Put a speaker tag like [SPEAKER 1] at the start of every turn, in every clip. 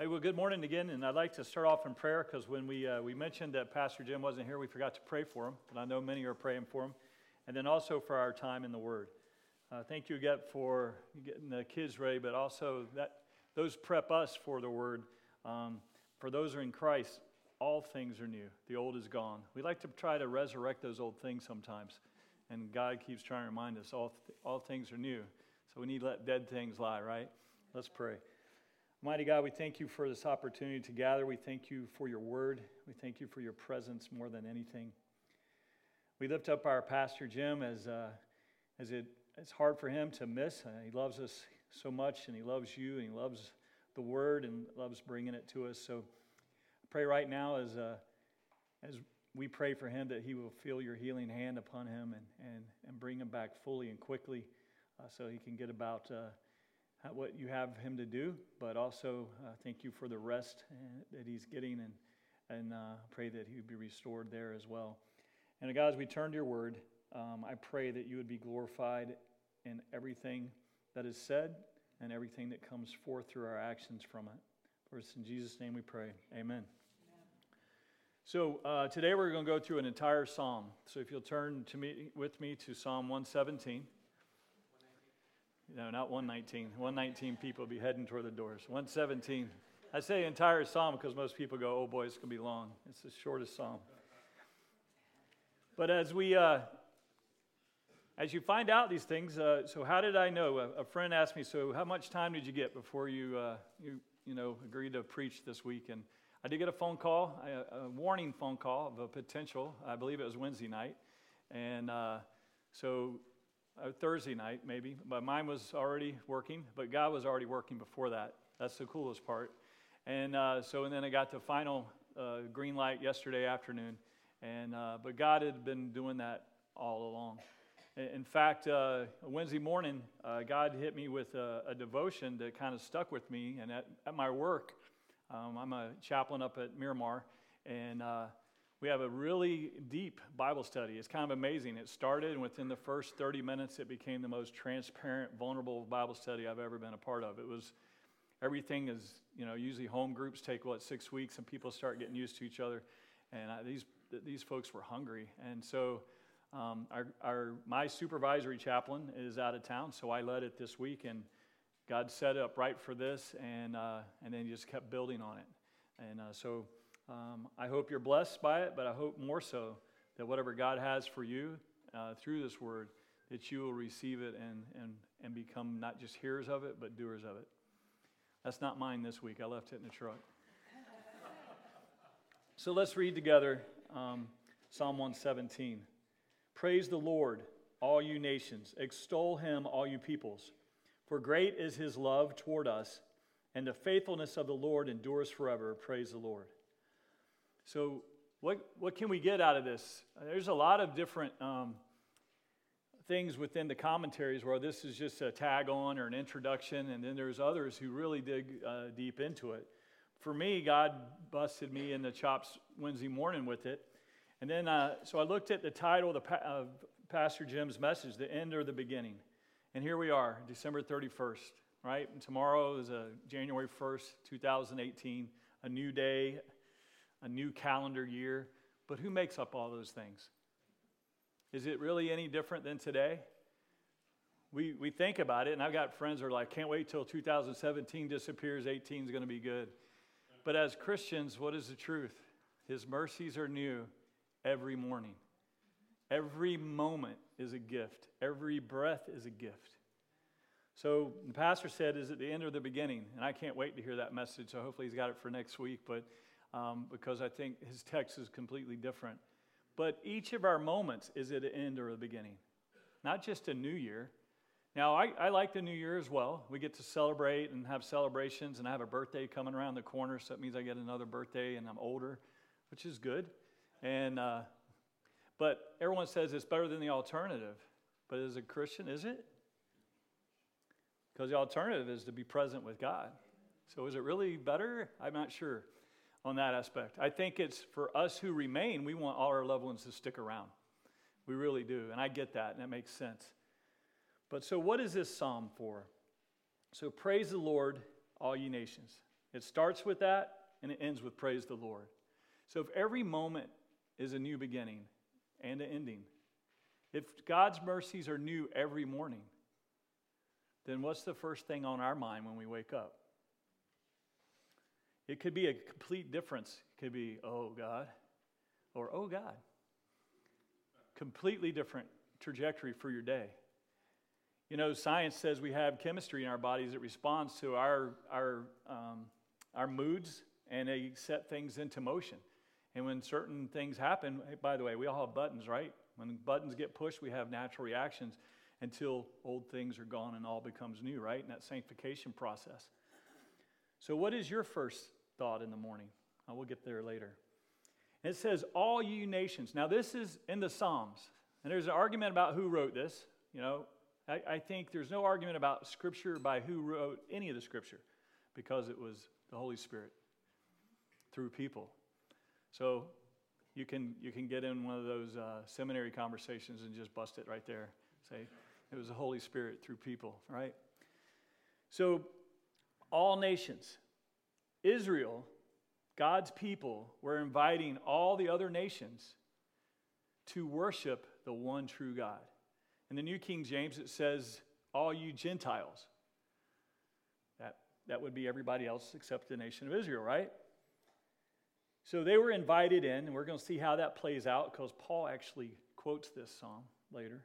[SPEAKER 1] Hey, well, good morning again, and I'd like to start off in prayer because when we, uh, we mentioned that Pastor Jim wasn't here, we forgot to pray for him, but I know many are praying for him, and then also for our time in the Word. Uh, thank you again for getting the kids ready, but also that those prep us for the Word. Um, for those who are in Christ, all things are new. The old is gone. We like to try to resurrect those old things sometimes, and God keeps trying to remind us all, th- all things are new. So we need to let dead things lie, right? Let's pray. Mighty God, we thank you for this opportunity to gather. We thank you for your word. We thank you for your presence more than anything. We lift up our pastor Jim as, uh, as it, it's hard for him to miss. Uh, he loves us so much, and he loves you, and he loves the word, and loves bringing it to us. So I pray right now as, uh, as we pray for him that he will feel your healing hand upon him and, and, and bring him back fully and quickly uh, so he can get about uh, what you have him to do, but also uh, thank you for the rest uh, that he's getting and, and uh, pray that he would be restored there as well. And God, as we turn to your word, um, I pray that you would be glorified in everything that is said and everything that comes forth through our actions from it. For it's in Jesus' name we pray. Amen. So uh, today we're going to go through an entire psalm. So if you'll turn to me with me to Psalm 117. No, not 119. 119 people be heading toward the doors. 117. I say entire psalm because most people go, oh boy, it's going to be long. It's the shortest psalm. But as we, uh, as you find out these things, uh, so how did I know? A, a, friend asked me, so how much time did you get before you, uh, you, you know, agreed to preach this week? And I did get a phone call, a, a warning phone call of a potential. I believe it was Wednesday night, and uh, so Thursday night, maybe, but mine was already working, but God was already working before that. That's the coolest part. And uh, so, and then I got the final uh, green light yesterday afternoon. And, uh, but God had been doing that all along. In fact, uh, Wednesday morning, uh, God hit me with a, a, devotion that kind of stuck with me. And at, at my work, um, I'm a chaplain up at Miramar, and we have a really deep Bible study. It's kind of amazing. It started, and within the first 30 minutes, it became the most transparent, vulnerable Bible study I've ever been a part of. It was everything is, you know, usually home groups take, what, six weeks, and people start getting used to each other. And I, these, these folks were hungry. And so, um, our, our, my supervisory chaplain is out of town, so I led it this week, and God set it up right for this, and, uh, and then he just kept building on it. And uh, so, um, I hope you're blessed by it, but I hope more so that whatever God has for you uh, through this word, that you will receive it and, and, and become not just hearers of it, but doers of it. That's not mine this week. I left it in the truck. so let's read together um, Psalm 117. Praise the Lord, all you nations. Extol him, all you peoples. For great is his love toward us, and the faithfulness of the Lord endures forever. Praise the Lord. So, what, what can we get out of this? There's a lot of different um, things within the commentaries where this is just a tag on or an introduction, and then there's others who really dig uh, deep into it. For me, God busted me in the chops Wednesday morning with it. And then, uh, so I looked at the title of, the, Pastor Jim's message, The End or the Beginning. And here we are, December 31st, right? And tomorrow is uh, January 1st, 2018, a new day, a new calendar year. But who makes up all those things? Is it really any different than today? We, we think about it, and I've got friends who are like, can't wait till 2017 disappears, 18 is going to be good. But as Christians, what is the truth? His mercies are new every morning. Every moment is a gift, every breath is a gift. So the pastor said, Is it the end or the beginning? And I can't wait to hear that message, so hopefully he's got it for next week. But um, because I think his text is completely different. But each of our moments is at an end or a beginning, not just a new year. Now, I, I, like the new year as well. We get to celebrate and have celebrations, and I have a birthday coming around the corner, so that means I get another birthday and I'm older, which is good. And, uh, but everyone says it's better than the alternative. But as a Christian, is it? Because the alternative is to be present with God. So is it really better? I'm not sure on that aspect. I think it's for us who remain, we want all our loved ones to stick around. We really do. And I get that, and that makes sense. But so, what is this psalm for? So, praise the Lord, all you nations. It starts with that and it ends with praise the Lord. So if every moment is a new beginning and an ending, if God's mercies are new every morning, then what's the first thing on our mind when we wake up? It could be a complete difference. It could be, oh God, or oh God. Completely different trajectory for your day. You know, science says we have chemistry in our bodies that responds to our, our, um, our moods and they set things into motion. And when certain things happen, by the way, we all have buttons, right? When buttons get pushed, we have natural reactions until old things are gone and all becomes new, right? In that sanctification process. So, what is your first thought in the morning? I will get there later. it says, All you nations. Now, this is in the Psalms. And there's an argument about who wrote this. You know, I, I think there's no argument about Scripture by who wrote any of the Scripture because it was the Holy Spirit through people. So you can, you can get in one of those uh, seminary conversations and just bust it right there. Say, it was the Holy Spirit through people, right? So, all nations, Israel, God's people, were inviting all the other nations to worship the one true God. In the New King James, it says, All you Gentiles. That, that would be everybody else except the nation of Israel, right? So they were invited in, and we're going to see how that plays out because Paul actually quotes this psalm later.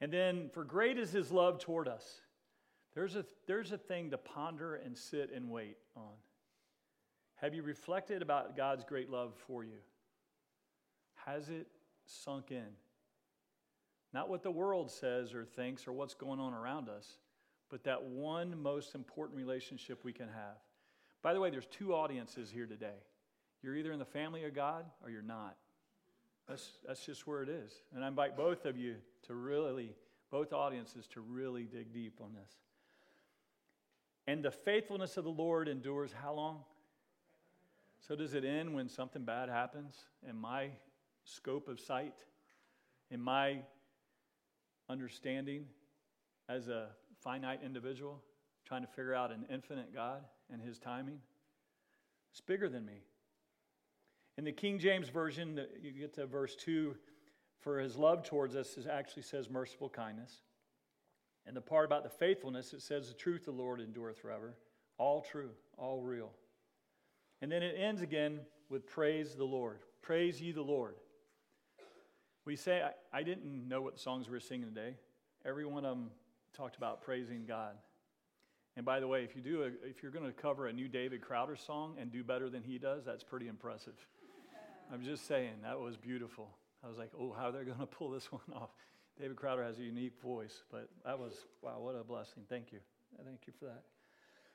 [SPEAKER 1] And then, for great is his love toward us. There's a, there's a thing to ponder and sit and wait on. Have you reflected about God's great love for you? Has it sunk in? Not what the world says or thinks or what's going on around us, but that one most important relationship we can have. By the way, there's two audiences here today. You're either in the family of God or you're not. That's, that's just where it is. And I invite both of you to really, both audiences, to really dig deep on this. And the faithfulness of the Lord endures how long? So, does it end when something bad happens in my scope of sight, in my understanding as a finite individual, trying to figure out an infinite God and His timing? It's bigger than me. In the King James Version, you get to verse 2 for his love towards us it actually says merciful kindness. And the part about the faithfulness, it says the truth of the Lord endureth forever. All true, all real. And then it ends again with praise the Lord. Praise ye the Lord. We say, I, I didn't know what the songs we were singing today. Every one of them talked about praising God. And by the way, if you do, a, if you're going to cover a new David Crowder song and do better than he does, that's pretty impressive. I'm just saying, that was beautiful. I was like, oh, how they're they going to pull this one off? David Crowder has a unique voice, but that was, wow, what a blessing. Thank you. Thank you for that.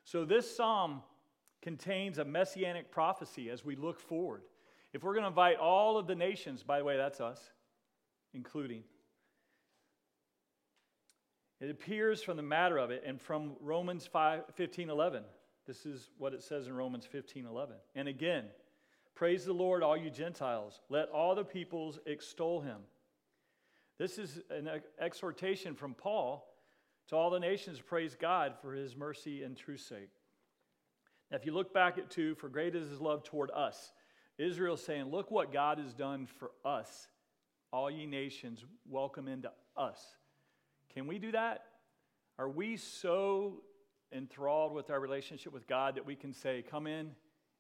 [SPEAKER 1] So, this psalm contains a messianic prophecy as we look forward. If we're going to invite all of the nations, by the way, that's us, including, it appears from the matter of it and from Romans 5, 15 11. This is what it says in Romans 15 11. And again, Praise the Lord, all you Gentiles. Let all the peoples extol him. This is an exhortation from Paul to all the nations praise God for his mercy and truth's sake. Now, if you look back at 2, for great is his love toward us, Israel saying, Look what God has done for us. All ye nations, welcome into us. Can we do that? Are we so enthralled with our relationship with God that we can say, Come in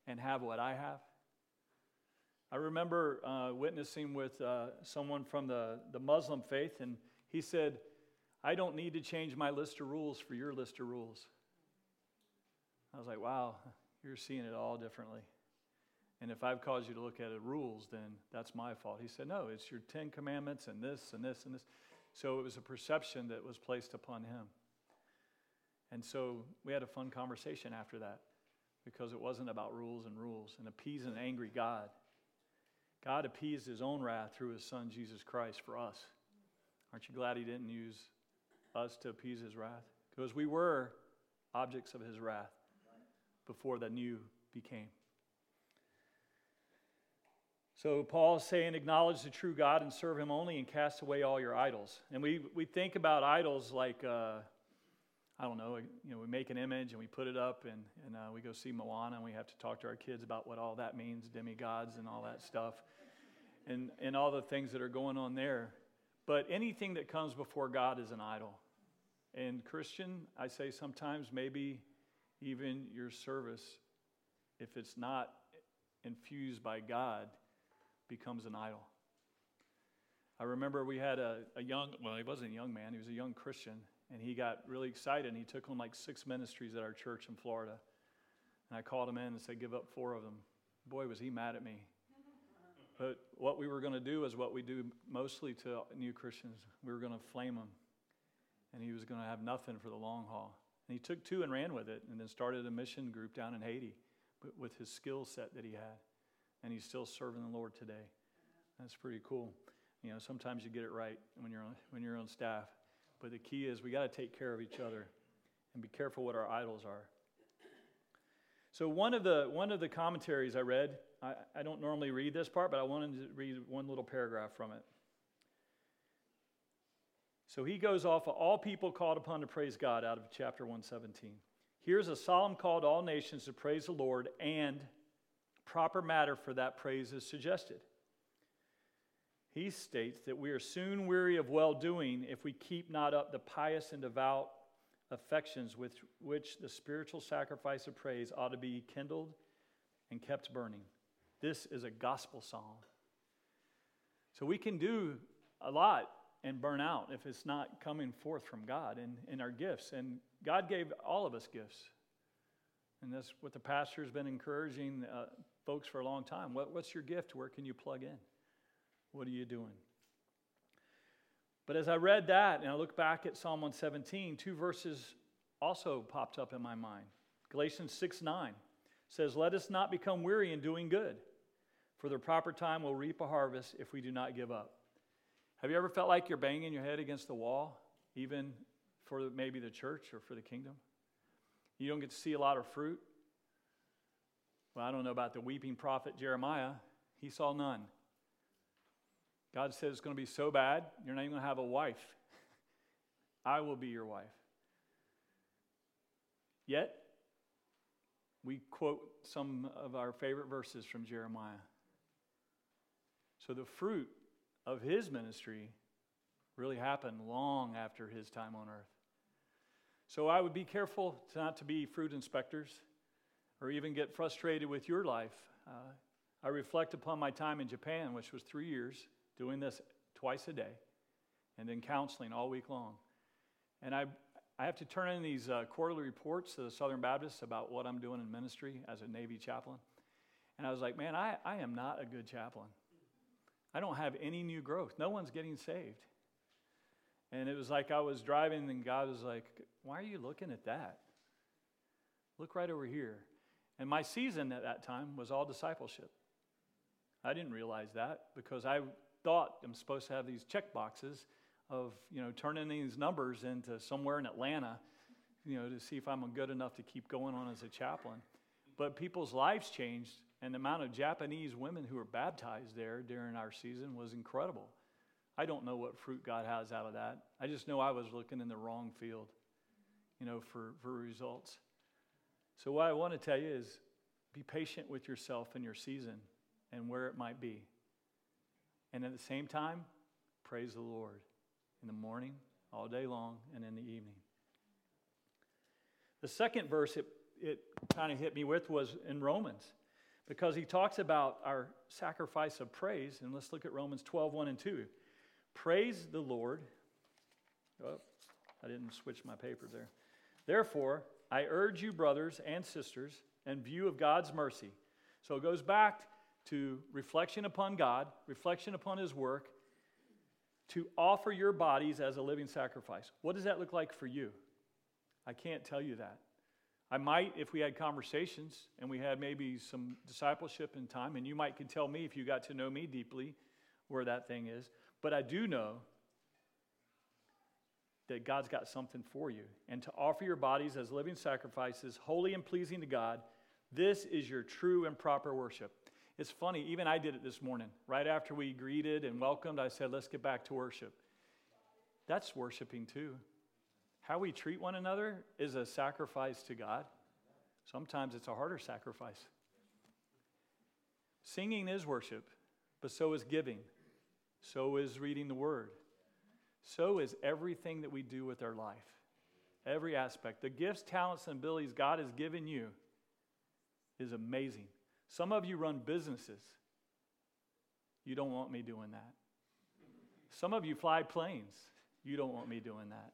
[SPEAKER 1] and have what I have? I remember uh, witnessing with uh, someone from the, the Muslim faith, and he said, I don't need to change my list of rules for your list of rules. I was like, wow, you're seeing it all differently. And if I've caused you to look at the rules, then that's my fault. He said, no, it's your Ten Commandments and this and this and this. So it was a perception that was placed upon him. And so we had a fun conversation after that because it wasn't about rules and rules and appease an angry God. God appeased his own wrath through his son, Jesus Christ, for us. Aren't you glad he didn't use us to appease his wrath? Because we were objects of his wrath before the new became. So Paul's saying, acknowledge the true God and serve him only and cast away all your idols. And we, we think about idols like uh, I don't know, you know, we make an image and we put it up and, and uh, we go see Moana and we have to talk to our kids about what all that means, demigods and all that stuff, and, and all the things that are going on there. But anything that comes before God is an idol. And Christian, I say sometimes maybe even your service, if it's not infused by God, becomes an idol. I remember we had a, a young, well, he wasn't a young man, he was a young Christian, and he got really excited and he took on like six ministries at our church in Florida. And I called him in and said, Give up four of them. Boy, was he mad at me. But what we were going to do is what we do mostly to new Christians. We were going to flame them. And he was going to have nothing for the long haul. And he took two and ran with it and then started a mission group down in Haiti with his skill set that he had. And he's still serving the Lord today. That's pretty cool. You know, sometimes you get it right when you're on, when you're on staff. But the key is we got to take care of each other and be careful what our idols are. So one of the one of the commentaries I read, I, I don't normally read this part, but I wanted to read one little paragraph from it. So he goes off of all people called upon to praise God out of chapter 117. Here's a solemn call to all nations to praise the Lord, and proper matter for that praise is suggested. He states that we are soon weary of well doing if we keep not up the pious and devout affections with which the spiritual sacrifice of praise ought to be kindled and kept burning. This is a gospel song. So we can do a lot and burn out if it's not coming forth from God in, in our gifts. And God gave all of us gifts. And that's what the pastor has been encouraging uh, folks for a long time. What, what's your gift? Where can you plug in? What are you doing? But as I read that and I look back at Psalm 117, two verses also popped up in my mind. Galatians 6 9 says, Let us not become weary in doing good, for the proper time will reap a harvest if we do not give up. Have you ever felt like you're banging your head against the wall, even for maybe the church or for the kingdom? You don't get to see a lot of fruit. Well, I don't know about the weeping prophet Jeremiah. He saw none. God says it's going to be so bad, you're not even going to have a wife. I will be your wife. Yet, we quote some of our favorite verses from Jeremiah. So the fruit of his ministry really happened long after his time on earth. So I would be careful to not to be fruit inspectors or even get frustrated with your life. Uh, I reflect upon my time in Japan, which was three years, doing this twice a day, and then counseling all week long. And I, I have to turn in these uh, quarterly reports to the Southern Baptists about what I'm doing in ministry as a Navy chaplain. And I was like, man, I, I am not a good chaplain. I don't have any new growth. No one's getting saved. And it was like I was driving, and God was like, Why are you looking at that? Look right over here. And my season at that time was all discipleship. I didn't realize that because I thought I'm supposed to have these check boxes of, you know, turning these numbers into somewhere in Atlanta, you know, to see if I'm good enough to keep going on as a chaplain. But people's lives changed and the amount of Japanese women who were baptized there during our season was incredible. I don't know what fruit God has out of that. I just know I was looking in the wrong field, you know, for, for results. So, what I want to tell you is be patient with yourself in your season and where it might be. And at the same time, praise the Lord in the morning, all day long, and in the evening. The second verse it, it kind of hit me with was in Romans because he talks about our sacrifice of praise. And let's look at Romans 12, 1 and 2. Praise the Lord. Oh, I didn't switch my paper there. Therefore, I urge you, brothers and sisters, in view of God's mercy. So it goes back to reflection upon God, reflection upon His work, to offer your bodies as a living sacrifice. What does that look like for you? I can't tell you that. I might, if we had conversations and we had maybe some discipleship in time, and you might could tell me if you got to know me deeply where that thing is. But I do know that God's got something for you. And to offer your bodies as living sacrifices, holy and pleasing to God, this is your true and proper worship. It's funny, even I did it this morning. Right after we greeted and welcomed, I said, let's get back to worship. That's worshiping too. how we treat one another is a sacrifice to God. Sometimes it's a harder sacrifice. Singing is worship, but so is giving, so is reading the word, so is everything that we do with our life. Every aspect. The gifts, talents, and abilities God has given you is amazing. Some of you run businesses. You don't want me doing that. Some of you fly planes. You don't want me doing that.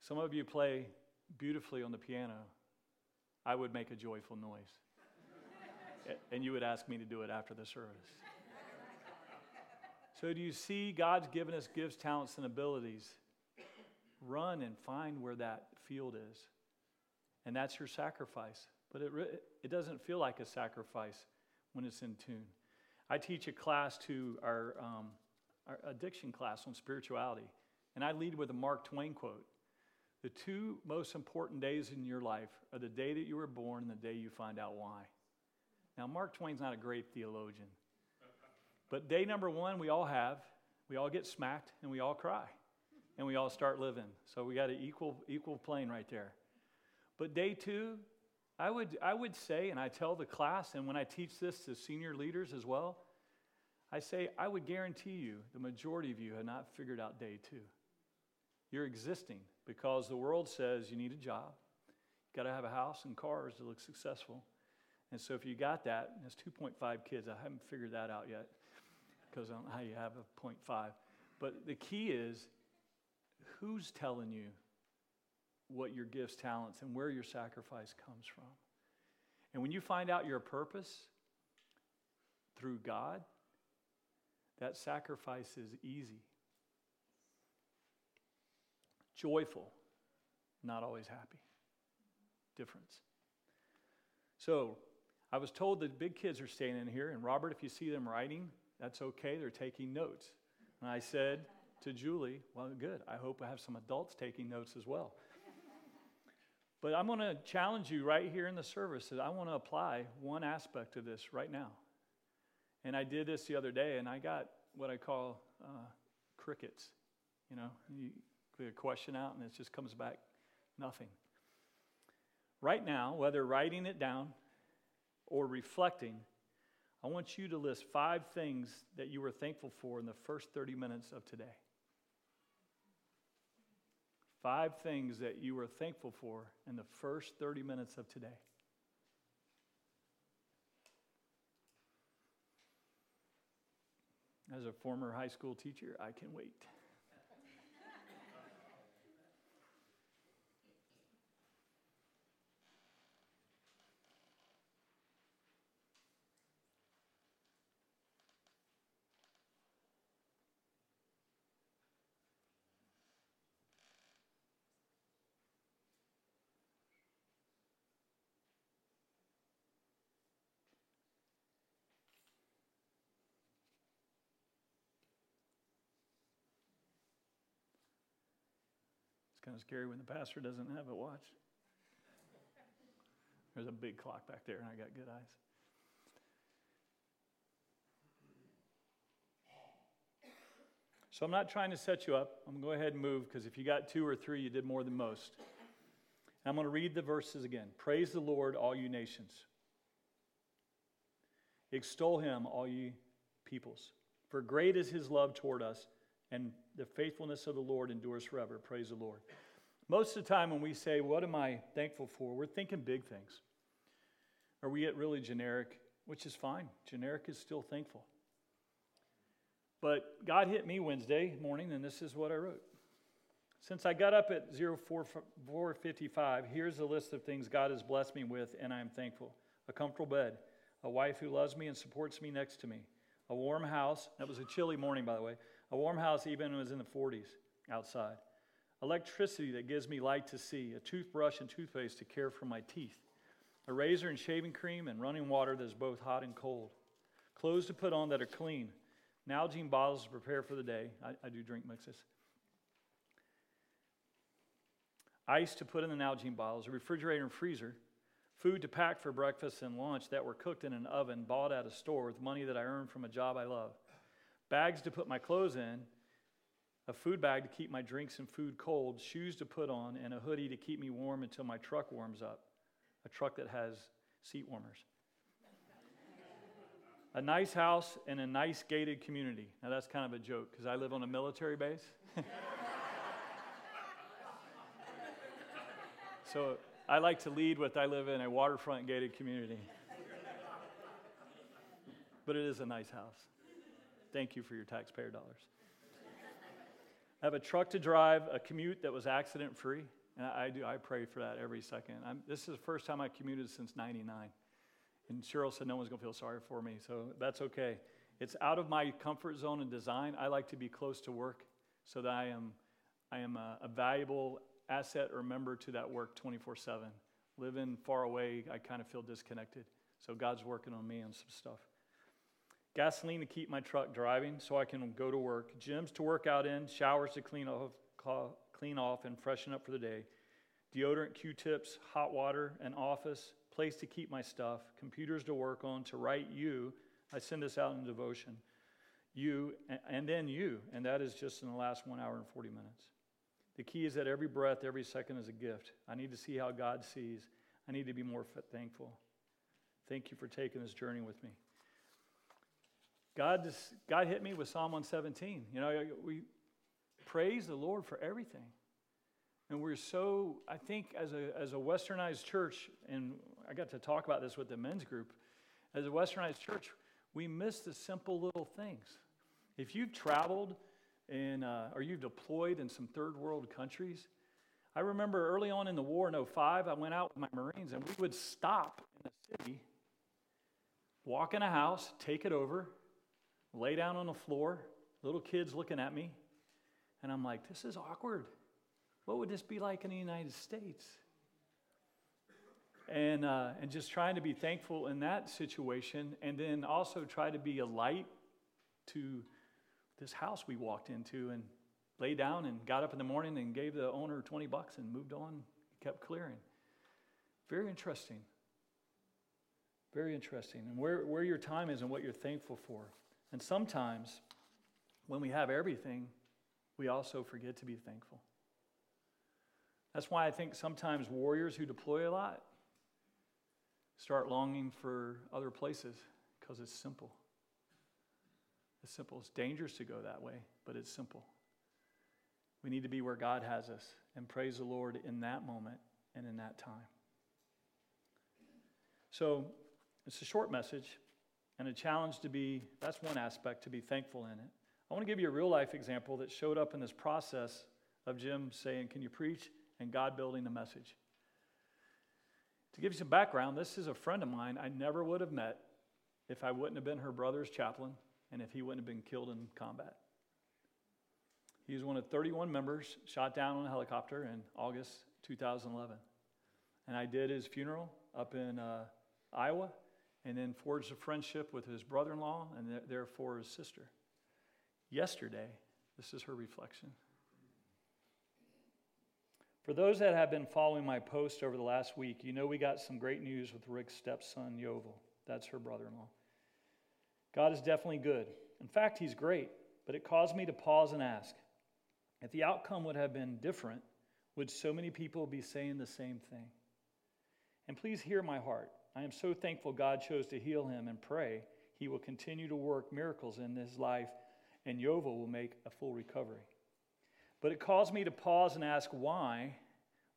[SPEAKER 1] Some of you play beautifully on the piano. I would make a joyful noise. and you would ask me to do it after the service. So, do you see God's given us gifts, talents, and abilities? Run and find where that field is. And that's your sacrifice. But it, it doesn't feel like a sacrifice when it's in tune. I teach a class to our, um, our addiction class on spirituality, and I lead with a Mark Twain quote. The two most important days in your life are the day that you were born and the day you find out why. Now, Mark Twain's not a great theologian, but day number one, we all have. We all get smacked and we all cry and we all start living. So we got an equal, equal plane right there. But day two, I would, I would say, and I tell the class, and when I teach this to senior leaders as well, I say, I would guarantee you the majority of you have not figured out day two. You're existing because the world says you need a job, you got to have a house and cars to look successful. And so if you got that, it's 2.5 kids, I haven't figured that out yet because I don't know how you have a 0.5. But the key is who's telling you what your gifts, talents, and where your sacrifice comes from. And when you find out your purpose through God, that sacrifice is easy, joyful, not always happy. Difference. So, I was told that big kids are staying in here, and Robert, if you see them writing, that's okay. They're taking notes. And I said to Julie, Well, good. I hope I have some adults taking notes as well. But I'm going to challenge you right here in the service that I want to apply one aspect of this right now. And I did this the other day, and I got what I call uh, crickets. You know, you put a question out, and it just comes back nothing. Right now, whether writing it down or reflecting, I want you to list five things that you were thankful for in the first 30 minutes of today. Five things that you were thankful for in the first 30 minutes of today. As a former high school teacher, I can wait. Kind of scary when the pastor doesn't have a watch. There's a big clock back there, and I got good eyes. So I'm not trying to set you up. I'm going to go ahead and move because if you got two or three, you did more than most. I'm going to read the verses again. Praise the Lord, all you nations. Extol him, all you peoples. For great is his love toward us and the faithfulness of the Lord endures forever. Praise the Lord. Most of the time, when we say, What am I thankful for? we're thinking big things. Or we get really generic, which is fine. Generic is still thankful. But God hit me Wednesday morning, and this is what I wrote. Since I got up at 0455, here's a list of things God has blessed me with, and I'm thankful. A comfortable bed, a wife who loves me and supports me next to me, a warm house. That was a chilly morning, by the way. A warm house, even was in the 40s outside. Electricity that gives me light to see. A toothbrush and toothpaste to care for my teeth. A razor and shaving cream and running water that is both hot and cold. Clothes to put on that are clean. Nalgene bottles to prepare for the day. I, I do drink mixes. Ice to put in the Nalgene bottles. A refrigerator and freezer. Food to pack for breakfast and lunch that were cooked in an oven bought at a store with money that I earned from a job I love bags to put my clothes in, a food bag to keep my drinks and food cold, shoes to put on, and a hoodie to keep me warm until my truck warms up. A truck that has seat warmers. a nice house and a nice gated community. Now, that's kind of a joke because I live on a military base. so I like to lead with I live in a waterfront gated community. but it is a nice house. Thank you for your taxpayer dollars. I have a truck to drive, a commute that was accident free. And I, do, I pray for that every 2nd this is the first time I commuted since 99. And Cheryl said no one's going to feel sorry for me, so that's okay. It's out of my comfort zone and design. I like to be close to work so that I am, I am a, a valuable asset or member to that work 24 7. Living far away, I kind of feel disconnected. So God's working on me on some stuff gasoline to keep my truck driving so I can go to work, gyms to work out in, showers to clean off, clean off and freshen up for the day, deodorant, Q tips, hot water, an office, place to keep my stuff, computers to work on, to write you. I send this out in devotion. You, and then you, and that is just in the last one hour and 40 minutes. The key is that every breath, every second is a gift. I need to see how God sees. I need to be more thankful. Thank you for taking this journey with me. God, just, God hit me with Psalm 117. You know, we praise the Lord for everything. And we're so, I think, as a, as a westernized church, and I got to talk about this with the men's group, as a westernized church, we miss the simple little things. If you've traveled in, uh, or you've deployed in some third world countries, I remember early on in the war in 05, I went out with my Marines and we would stop in a city, walk in a house, take it over, lay down on the floor, little kids looking at me, and I'm like, this is awkward. What would this be like in the United States? And, uh, and just trying to be thankful in that situation, and then also try to be a light to this house we walked into and lay down and got up in the morning and gave the owner 20 bucks and moved on, kept clearing. Very interesting. Very interesting. And where, where your time is and what you're thankful for. And sometimes, when we have everything, we also forget to be thankful. That's why I think sometimes warriors who deploy a lot start longing for other places because it's simple. It's simple. It's dangerous to go that way, but it's simple. We need to be where God has us and praise the Lord in that moment and in that time. So, it's a short message, and a challenge to be that's one aspect to be thankful in it. I want to give you a real life example that showed up in this process of Jim saying, Can you preach? and God building the message. To give you some background, this is a friend of mine I never would have met if I wouldn't have been her brother's chaplain and if he wouldn't have been killed in combat. He was one of 31 members shot down on a helicopter in August 2011. And I did his funeral up in uh, Iowa and then forged a friendship with his brother in law and therefore his sister. Yesterday, this is her reflection. For those that have been following my post over the last week, you know we got some great news with Rick's stepson, Yovel. That's her brother in law. God is definitely good. In fact, he's great, but it caused me to pause and ask if the outcome would have been different, would so many people be saying the same thing? And please hear my heart. I am so thankful God chose to heal him and pray he will continue to work miracles in his life and Yovel will make a full recovery. But it caused me to pause and ask why,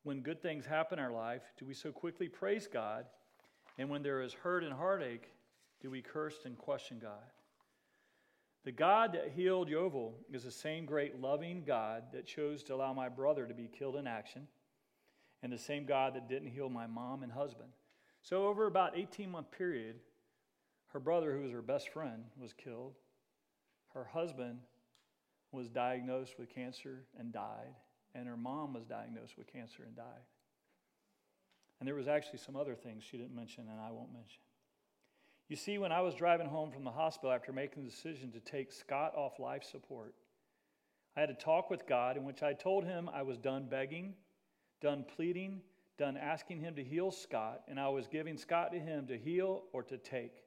[SPEAKER 1] when good things happen in our life, do we so quickly praise God? And when there is hurt and heartache, do we curse and question God? The God that healed Yovel is the same great loving God that chose to allow my brother to be killed in action, and the same God that didn't heal my mom and husband. So, over about 18 month period, her brother, who was her best friend, was killed. Her husband was diagnosed with cancer and died, and her mom was diagnosed with cancer and died. And there was actually some other things she didn't mention, and I won't mention. You see, when I was driving home from the hospital after making the decision to take Scott off life support, I had a talk with God in which I told him I was done begging, done pleading, done asking him to heal Scott, and I was giving Scott to him to heal or to take.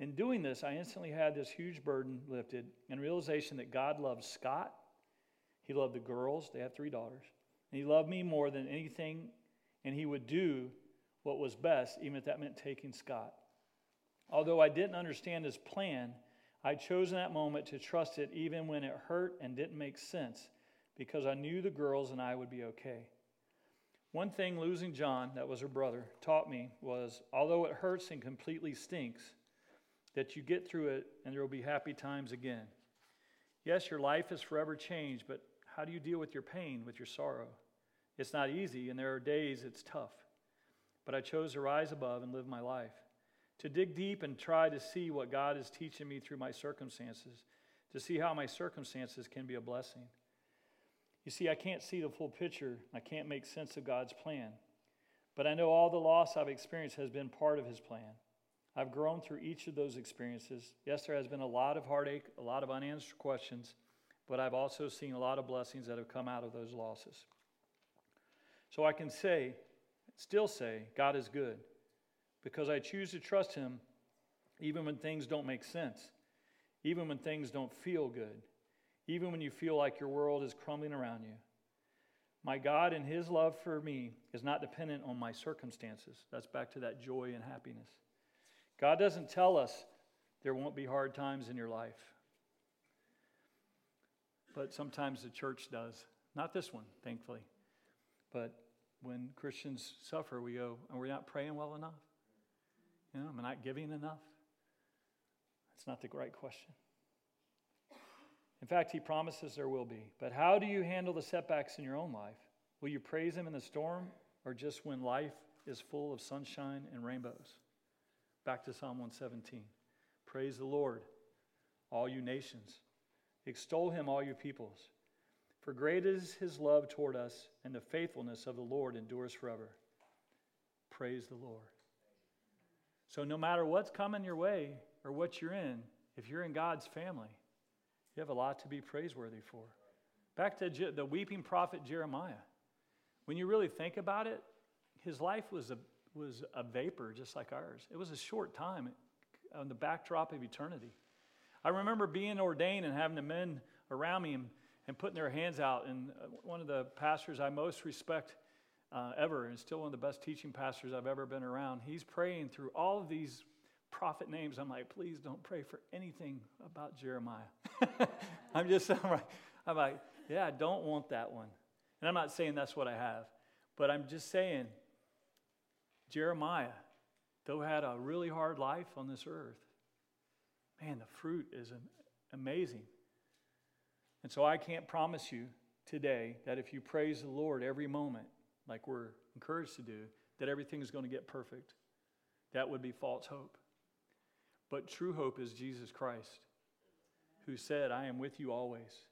[SPEAKER 1] In doing this, I instantly had this huge burden lifted and realization that God loves Scott He loved the girls, they have three daughters. And he loved me more than anything, and he would do what was best, even if that meant taking Scott. Although I didn't understand his plan, I chose in that moment to trust it even when it hurt and didn't make sense because I knew the girls and I would be okay. One thing losing John, that was her brother, taught me was although it hurts and completely stinks, that you get through it and there will be happy times again. Yes, your life is forever changed, but how do you deal with your pain, with your sorrow? It's not easy, and there are days it's tough. But I chose to rise above and live my life, to dig deep and try to see what God is teaching me through my circumstances, to see how my circumstances can be a blessing. You see, I can't see the full picture, I can't make sense of God's plan. But I know all the loss I've experienced has been part of His plan. I've grown through each of those experiences. Yes, there has been a lot of heartache, a lot of unanswered questions, but I've also seen a lot of blessings that have come out of those losses. So I can say, still say, God is good because I choose to trust Him even when things don't make sense, even when things don't feel good, even when you feel like your world is crumbling around you. My God and His love for me is not dependent on my circumstances. That's back to that joy and happiness. God doesn't tell us there won't be hard times in your life. But sometimes the church does. Not this one, thankfully. But when Christians suffer, we go, are we're not praying well enough? You know, am I not giving enough? That's not the right question. In fact, he promises there will be. But how do you handle the setbacks in your own life? Will you praise him in the storm or just when life is full of sunshine and rainbows? Back to Psalm 117. Praise the Lord, all you nations. Extol him, all you peoples. For great is his love toward us, and the faithfulness of the Lord endures forever. Praise the Lord. So, no matter what's coming your way or what you're in, if you're in God's family, you have a lot to be praiseworthy for. Back to the weeping prophet Jeremiah. When you really think about it, his life was a, was a vapor just like ours. It was a short time on the backdrop of eternity. I remember being ordained and having the men around me and, and putting their hands out. And uh, one of the pastors I most respect uh, ever, and still one of the best teaching pastors I've ever been around, he's praying through all of these prophet names. I'm like, please don't pray for anything about Jeremiah. I'm just, I'm like, I'm like, yeah, I don't want that one. And I'm not saying that's what I have, but I'm just saying, Jeremiah, though had a really hard life on this earth, man, the fruit is amazing. And so I can't promise you today that if you praise the Lord every moment, like we're encouraged to do, that everything is going to get perfect. That would be false hope. But true hope is Jesus Christ, who said, I am with you always.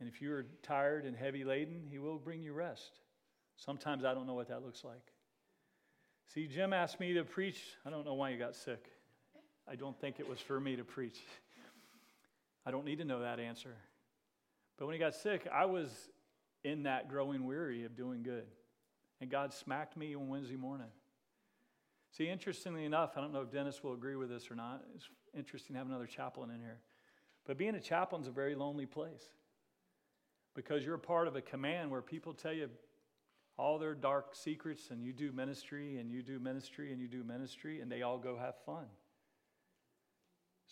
[SPEAKER 1] And if you're tired and heavy laden, he will bring you rest. Sometimes I don't know what that looks like. See, Jim asked me to preach. I don't know why you got sick. I don't think it was for me to preach. I don't need to know that answer. But when he got sick, I was in that growing weary of doing good. And God smacked me on Wednesday morning. See, interestingly enough, I don't know if Dennis will agree with this or not. It's interesting to have another chaplain in here. But being a chaplain is a very lonely place because you're part of a command where people tell you all their dark secrets, and you do ministry, and you do ministry, and you do ministry, and they all go have fun.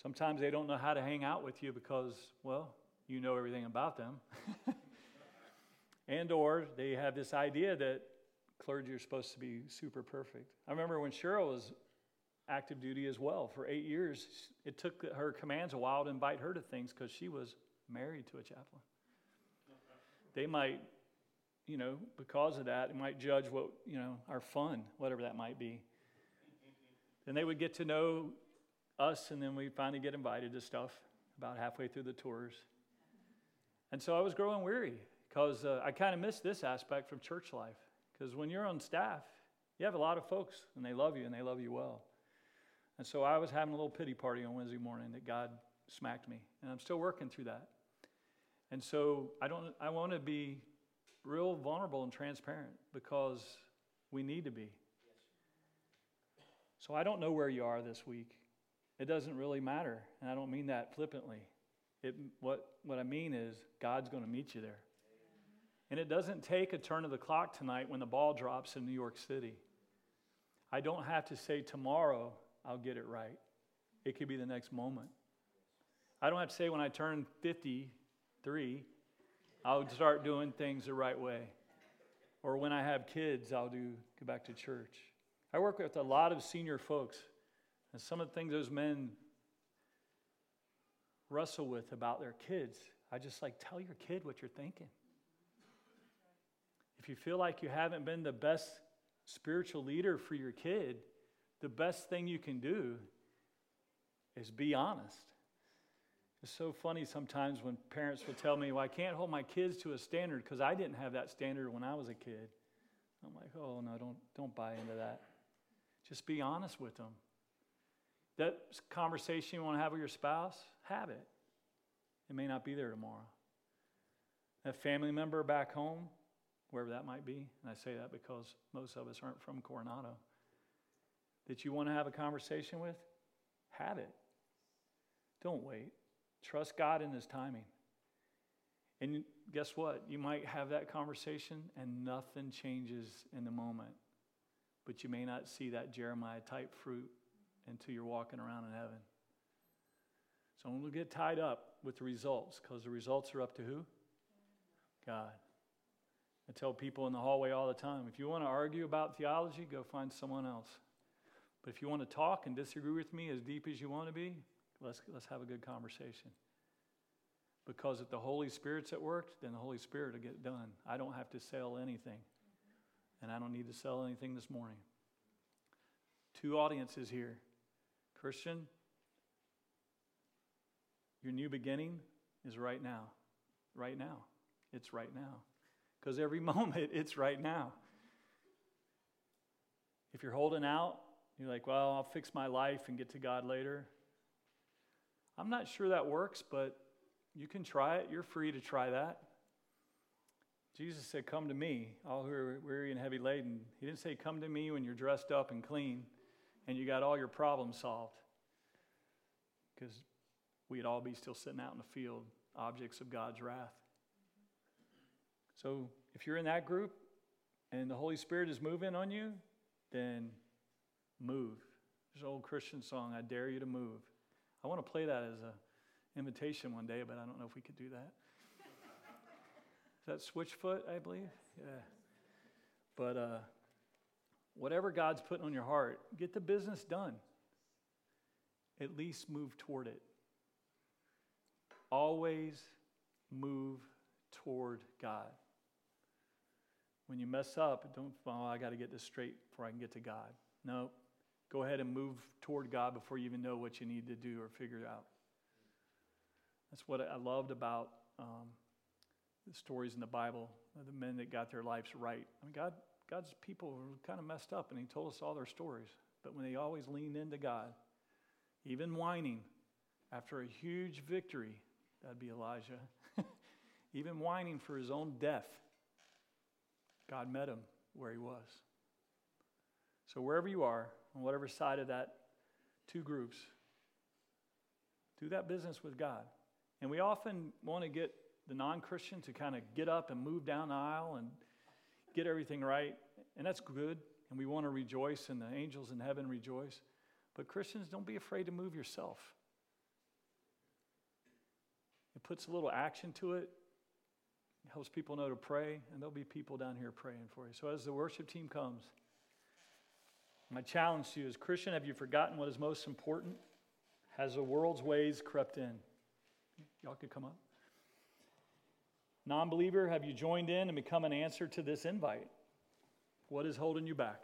[SPEAKER 1] Sometimes they don't know how to hang out with you because, well, you know everything about them. and or they have this idea that clergy are supposed to be super perfect. I remember when Cheryl was active duty as well for eight years, it took her commands a while to invite her to things because she was married to a chaplain. They might, you know, because of that, they might judge what, you know, our fun, whatever that might be. Then they would get to know us, and then we finally get invited to stuff about halfway through the tours. And so I was growing weary because uh, I kind of missed this aspect from church life. Because when you're on staff, you have a lot of folks, and they love you, and they love you well. And so I was having a little pity party on Wednesday morning that God smacked me, and I'm still working through that. And so I don't. I want to be real vulnerable and transparent because we need to be. So I don't know where you are this week. It doesn't really matter. And I don't mean that flippantly. It, what, what I mean is, God's going to meet you there. And it doesn't take a turn of the clock tonight when the ball drops in New York City. I don't have to say tomorrow I'll get it right. It could be the next moment. I don't have to say when I turn 53, I'll start doing things the right way. Or when I have kids, I'll do go back to church. I work with a lot of senior folks, and some of the things those men wrestle with about their kids, I just like tell your kid what you're thinking. If you feel like you haven't been the best spiritual leader for your kid, the best thing you can do is be honest. It's so funny sometimes when parents will tell me, Well, I can't hold my kids to a standard because I didn't have that standard when I was a kid. I'm like, Oh, no, don't, don't buy into that. Just be honest with them. That conversation you want to have with your spouse, have it. It may not be there tomorrow. That family member back home, wherever that might be, and I say that because most of us aren't from Coronado, that you want to have a conversation with, have it. Don't wait. Trust God in His timing. And guess what? You might have that conversation and nothing changes in the moment. But you may not see that Jeremiah type fruit until you're walking around in heaven. So don't get tied up with the results because the results are up to who? God. I tell people in the hallway all the time if you want to argue about theology, go find someone else. But if you want to talk and disagree with me as deep as you want to be, let's, let's have a good conversation. Because if the Holy Spirit's at work, then the Holy Spirit will get done. I don't have to sell anything. And I don't need to sell anything this morning. Two audiences here Christian, your new beginning is right now. Right now. It's right now. Because every moment, it's right now. If you're holding out, you're like, well, I'll fix my life and get to God later. I'm not sure that works, but you can try it. You're free to try that. Jesus said, Come to me, all who are weary and heavy laden. He didn't say, Come to me when you're dressed up and clean and you got all your problems solved. Because we'd all be still sitting out in the field, objects of God's wrath. So if you're in that group and the Holy Spirit is moving on you, then move. There's an old Christian song, I dare you to move. I want to play that as an invitation one day, but I don't know if we could do that. Is that Switchfoot, I believe? Yeah. But uh, whatever God's putting on your heart, get the business done. At least move toward it. Always move toward God. When you mess up, don't, oh, I got to get this straight before I can get to God. No, go ahead and move toward God before you even know what you need to do or figure out. That's what I loved about um, the stories in the Bible, the men that got their lives right. I mean, God, God's people were kind of messed up, and He told us all their stories. But when they always leaned into God, even whining after a huge victory, that'd be Elijah, even whining for his own death, God met him where he was. So, wherever you are, on whatever side of that two groups, do that business with God. And we often want to get the non Christian to kind of get up and move down the aisle and get everything right. And that's good. And we want to rejoice, and the angels in heaven rejoice. But Christians, don't be afraid to move yourself. It puts a little action to it, it helps people know to pray, and there'll be people down here praying for you. So as the worship team comes, my challenge to you is Christian, have you forgotten what is most important? Has the world's ways crept in? Y'all could come up. Non believer, have you joined in and become an answer to this invite? What is holding you back?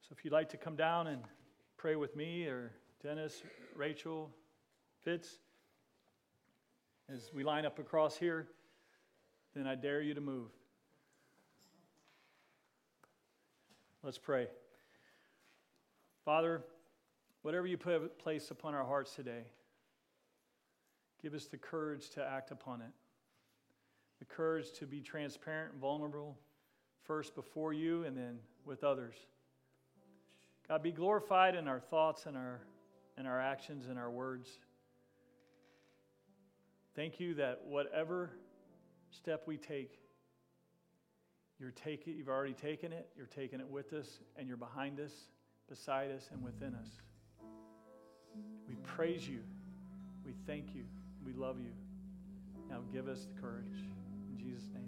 [SPEAKER 1] So if you'd like to come down and pray with me or Dennis, Rachel, Fitz, as we line up across here, then I dare you to move. Let's pray. Father, whatever you put, place upon our hearts today, Give us the courage to act upon it, the courage to be transparent and vulnerable, first before you and then with others. God, be glorified in our thoughts and our, and our actions and our words. Thank you that whatever step we take, you're taking, you've already taken it, you're taking it with us, and you're behind us, beside us, and within us. We praise you. We thank you. We love you. Now give us the courage. In Jesus' name.